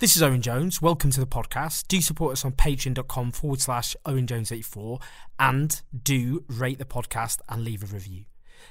This is Owen Jones. Welcome to the podcast. Do support us on patreon.com forward slash Owen Jones84 and do rate the podcast and leave a review.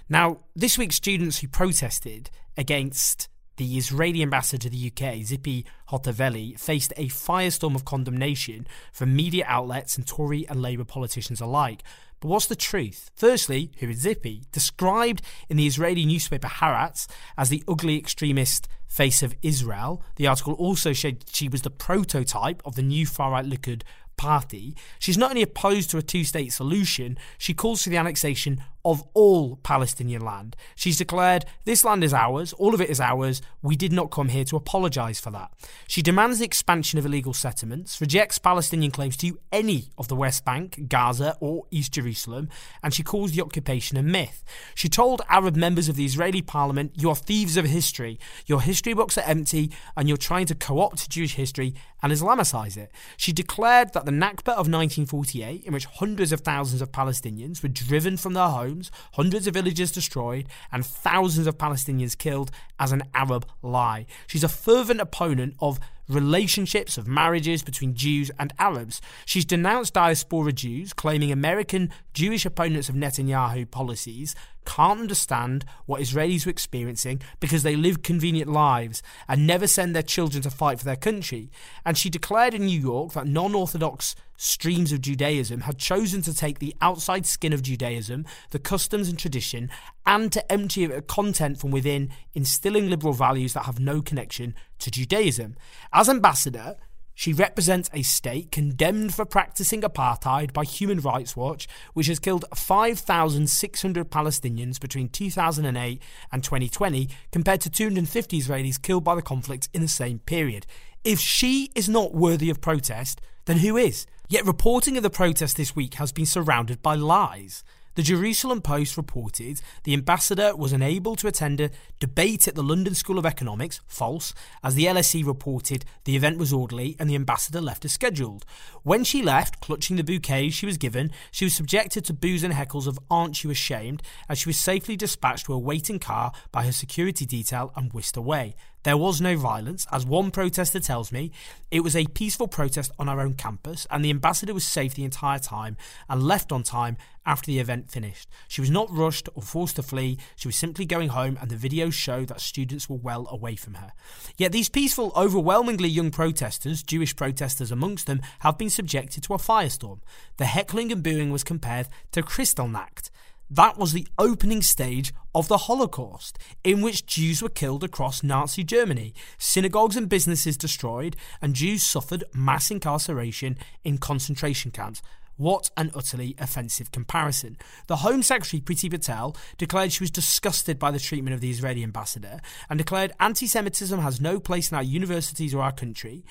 Now, this week, students who protested against the Israeli ambassador to the UK, Tzipi Hotovely, faced a firestorm of condemnation from media outlets and Tory and Labour politicians alike. But what's the truth? Firstly, who is Tzipi? Described in the Israeli newspaper Haaretz as the ugly extremist face of Israel, the article also said she was the prototype of the new far right Likud party. She's not only opposed to a two state solution, she calls for the annexation of all Palestinian land. She's declared, This land is ours, all of it is ours, we did not come here to apologise for that. She demands the expansion of illegal settlements, rejects Palestinian claims to any of the West Bank, Gaza, or East Jerusalem, and she calls the occupation a myth. She told Arab members of the Israeli parliament, You are thieves of history, your history books are empty, and you're trying to co opt Jewish history and Islamicize it. She declared that the Nakba of 1948, in which hundreds of thousands of Palestinians were driven from their homes, homes, hundreds of villages destroyed, and thousands of Palestinians killed as an Arab lie. She's a fervent opponent of relationships, of marriages between Jews and Arabs. She's denounced diaspora Jews, claiming American Jewish opponents of Netanyahu policies can't understand what Israelis were experiencing because they live convenient lives and never send their children to fight for their country. And she declared in New York that non Orthodox streams of Judaism had chosen to take the outside skin of Judaism, the customs and tradition, and to empty it of content from within, instilling liberal values that have no connection to Judaism. As ambassador, she represents a state condemned for practicing apartheid by Human Rights Watch, which has killed 5,600 Palestinians between 2008 and 2020, compared to 250 Israelis killed by the conflict in the same period. If she is not worthy of protest, then who is? Yet reporting of the protest this week has been surrounded by lies. The Jerusalem Post reported the ambassador was unable to attend a debate at the London School of Economics, false, as the LSE reported the event was orderly and the ambassador left as scheduled. When she left, clutching the bouquet she was given, she was subjected to boos and heckles of aren't you ashamed, as she was safely dispatched to a waiting car by her security detail and whisked away. There was no violence. As one protester tells me, it was a peaceful protest on our own campus, and the ambassador was safe the entire time and left on time after the event finished. She was not rushed or forced to flee, she was simply going home, and the videos show that students were well away from her. Yet these peaceful, overwhelmingly young protesters, Jewish protesters amongst them, have been subjected to a firestorm. The heckling and booing was compared to Kristallnacht. That was the opening stage of the Holocaust, in which Jews were killed across Nazi Germany, synagogues and businesses destroyed, and Jews suffered mass incarceration in concentration camps. What an utterly offensive comparison. The Home Secretary Priti Patel declared she was disgusted by the treatment of the Israeli ambassador and declared anti Semitism has no place in our universities or our country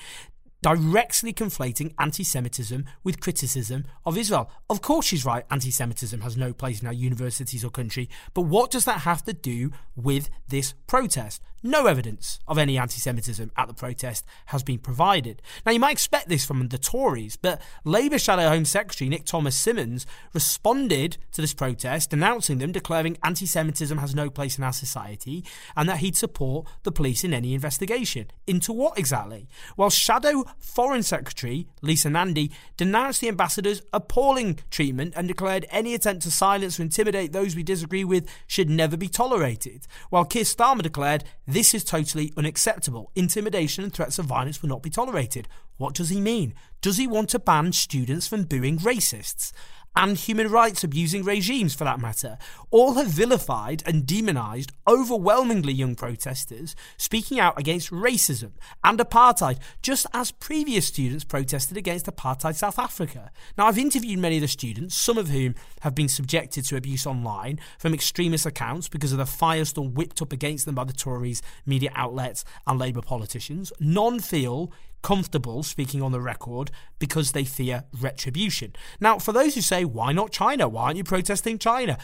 directly conflating anti Semitism with criticism of Israel. Of course, she's right, anti Semitism has no place in our universities or country, but what does that have to do with this protest? No evidence of any anti Semitism at the protest has been provided. Now, you might expect this from the Tories, but Labour Shadow Home Secretary Nick Thomas Symonds responded to this protest, denouncing them, declaring anti Semitism has no place in our society, and that he'd support the police in any investigation. Into what exactly? While Shadow Foreign Secretary Lisa Nandy denounced the ambassador's appalling treatment and declared any attempt to silence or intimidate those we disagree with should never be tolerated, while Keir Starmer declared this is totally unacceptable. Intimidation and threats of violence will not be tolerated. What does he mean? Does he want to ban students from booing racists? And human rights abusing regimes for that matter, all have vilified and demonised overwhelmingly young protesters speaking out against racism and apartheid, just as previous students protested against apartheid South Africa. Now, I've interviewed many of the students, some of whom have been subjected to abuse online from extremist accounts because of the firestorm whipped up against them by the Tories, media outlets, and Labour politicians. None feel comfortable speaking on the record because they fear retribution. Now, for those who say, why not China? Why aren't you protesting China?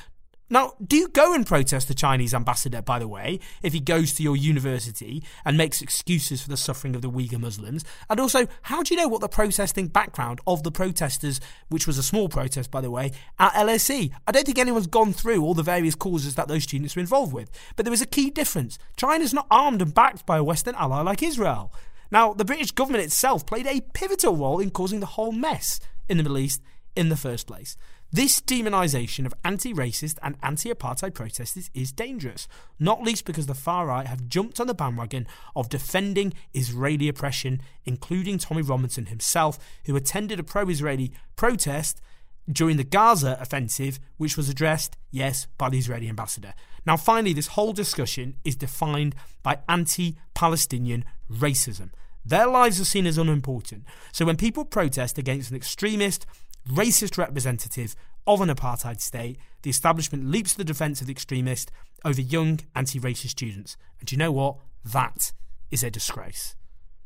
Now, do you go and protest the Chinese ambassador, by the way, if he goes to your university and makes excuses for the suffering of the Uyghur Muslims? And also, how do you know what the protesting background of the protesters, which was a small protest, by the way, at LSE? I don't think anyone's gone through all the various causes that those students were involved with. But there was a key difference. China's not armed and backed by a Western ally like Israel. Now, the British government itself played a pivotal role in causing the whole mess in the Middle East in the first place. This demonisation of anti racist and anti apartheid protesters is dangerous, not least because the far right have jumped on the bandwagon of defending Israeli oppression, including Tommy Robinson himself, who attended a pro Israeli protest during the Gaza offensive, which was addressed, yes, by the Israeli ambassador. Now, finally, this whole discussion is defined by anti Palestinian racism. Their lives are seen as unimportant. So when people protest against an extremist, racist representative of an apartheid state, the establishment leaps to the defence of the extremist over young anti racist students. And you know what? That is a disgrace.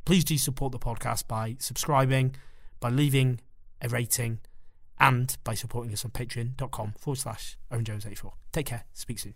Please do support the podcast by subscribing, by leaving a rating, and by supporting us on patreon.com forward slash Owen Jones 84. Take care. Speak soon.